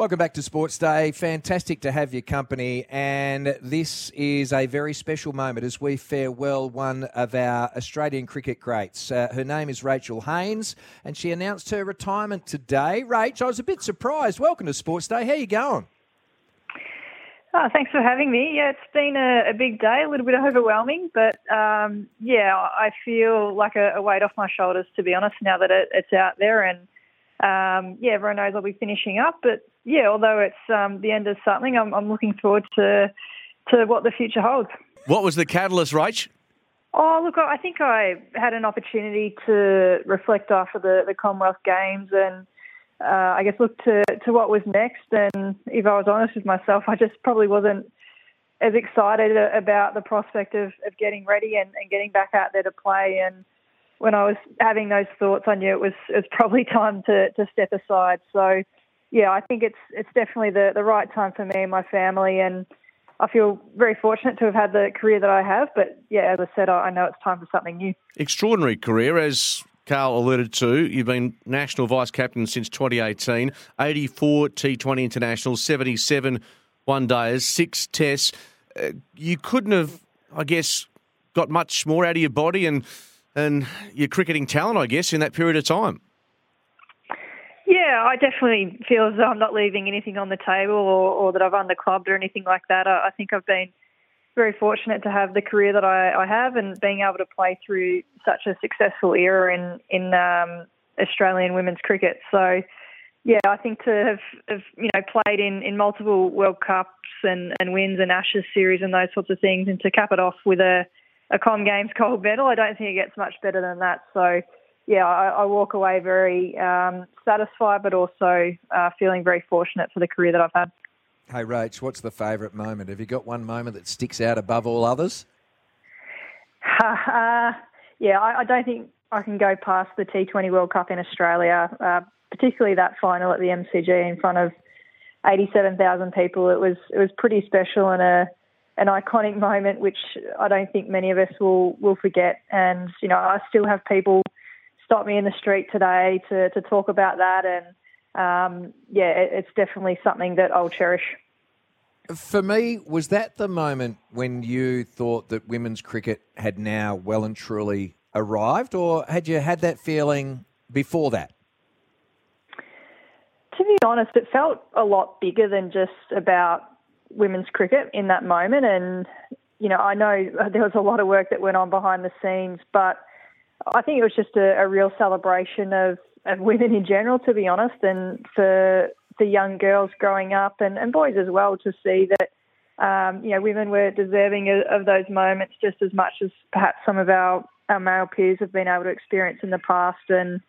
Welcome back to Sports Day. Fantastic to have your company. And this is a very special moment as we farewell one of our Australian cricket greats. Uh, her name is Rachael Haynes, and she announced her retirement today. Rach, I was a bit surprised. Welcome to Sports Day. How are you going? Oh, thanks for having me. Yeah, it's been a, a big day, a little bit overwhelming, but um, yeah, I feel like a, a, weight off my shoulders, to be honest, now that it, it's out there. And um, yeah, everyone knows I'll be finishing up, but yeah, although it's um, the end of something, I'm, I'm, looking forward to to what the future holds. What was the catalyst, Rach? Oh, look, I think I had an opportunity to reflect after the, the Commonwealth Games and uh, I guess look to, to what was next. And if I was honest with myself, I just probably wasn't as excited about the prospect of, of getting ready and, and getting back out there to play. And when I was having those thoughts, I knew it was it was probably time to, to step aside. So yeah, I think it's it's definitely the, the right time for me and my family, and I feel very fortunate to have had the career that I have. But yeah, as I said, I, I know it's time for something new. Extraordinary career, as Carl alluded to. You've been national vice captain since 2018, 84 T20 internationals, 77 one days, six tests. Uh, you couldn't have, I guess, got much more out of your body and and your cricketing talent, I guess, in that period of time. Yeah, I definitely feel as though I'm not leaving anything on the table or, or that I've underclubbed or anything like that. I, I, think I've been very fortunate to have the career that I, I, have and being able to play through such a successful era in in um, Australian women's cricket. So, yeah, I think to have, have, you know played in, in multiple World Cups and, and wins and Ashes series and those sorts of things, and to cap it off with a a Com Games gold medal, I don't think it gets much better than that. So yeah, I, I, walk away very um, satisfied, but also uh, feeling very fortunate for the career that I've had. Hey, Rach, what's the favourite moment? Have you got one moment that sticks out above all others? Uh, yeah, I, I, don't think I can go past the T20 World Cup in Australia, uh, particularly that final at the MCG in front of 87,000 people. It was it was pretty special and a an iconic moment, which I don't think many of us will will forget. And you know, I still have people stop me in the street today to, to talk about that. And um, yeah, it, it's definitely something that I'll cherish. For me, was that the moment when you thought that women's cricket had now well and truly arrived, or had you had that feeling before that? To be honest, it felt a lot bigger than just about women's cricket in that moment. And, you know, I know there was a lot of work that went on behind the scenes, but I think it was just a, a real celebration of, of women in general, to be honest, and for the young girls growing up and, and boys as well to see that um, you know women were deserving of, of, those moments just as much as perhaps some of our, our male peers have been able to experience in the past, and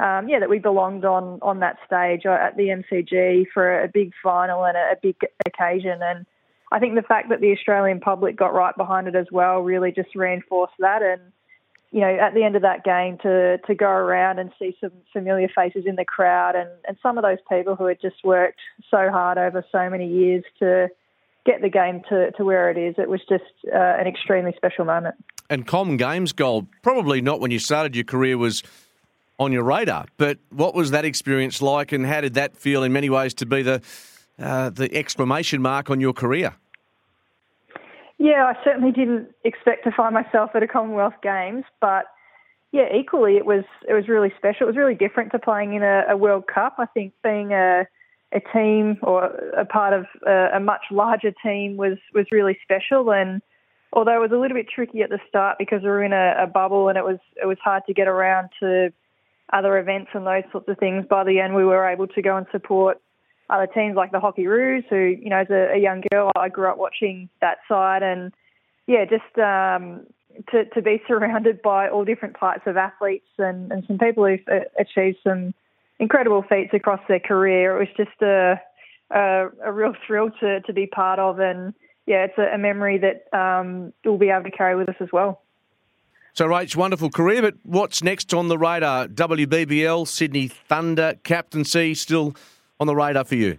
um, yeah, that we belonged on on that stage at the MCG for a big final and a, big occasion, and I think the fact that the Australian public got right behind it as well really just reinforced that and you know, at the end of that game to to go around and see some familiar faces in the crowd and, and some of those people who had just worked so hard over so many years to get the game to, to where it is. It was just uh, an extremely special moment. And Com Games gold, probably not when you started your career was on your radar, but what was that experience like and how did that feel in many ways to be the, uh, the exclamation mark on your career? Yeah, I certainly didn't expect to find myself at a Commonwealth Games, but yeah, equally it was it was really special. It was really different to playing in a, a World Cup. I think being a a team or a part of a, a much larger team was was really special and although it was a little bit tricky at the start because we were in a, a, bubble and it was it was hard to get around to other events and those sorts of things. By the end, we were able to go and support other teams like the Hockey Roos, who, you know, as a, a young girl, I grew up watching that side. And yeah, just um, to, to be surrounded by all different types of athletes and, and some people who've uh, achieved some incredible feats across their career. It was just a, a, a real thrill to, to be part of. And yeah, it's a, a memory that um, we'll be able to carry with us as well. So, Rach, wonderful career, but what's next on the radar? WBBL, Sydney Thunder, captaincy, still on the radar for you?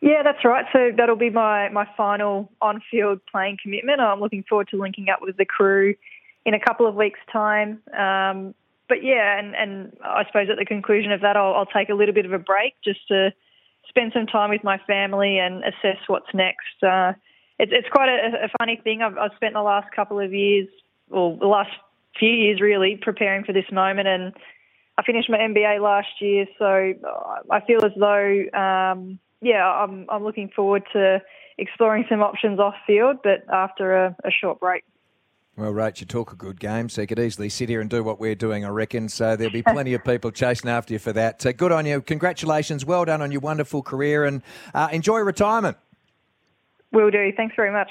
Yeah, that's right. So that'll be my, my final on field playing commitment. I'm looking forward to linking up with the crew in a couple of weeks' time. Um, but yeah, and, and I suppose at the conclusion of that, I'll, I'll take a little bit of a break just to spend some time with my family and assess what's next. Uh, it's, it's quite a, a funny thing. I've, I've spent the last couple of years, or the last few years really, preparing for this moment and I finished my MBA last year, so I feel as though, um, yeah, I'm, I'm looking forward to exploring some options off field, but after a, a short break. Well, Rach, you talk a good game, so you could easily sit here and do what we're doing, I reckon. So there'll be plenty of people chasing after you for that. So good on you. Congratulations. Well done on your wonderful career and uh, enjoy retirement. Will do. Thanks very much.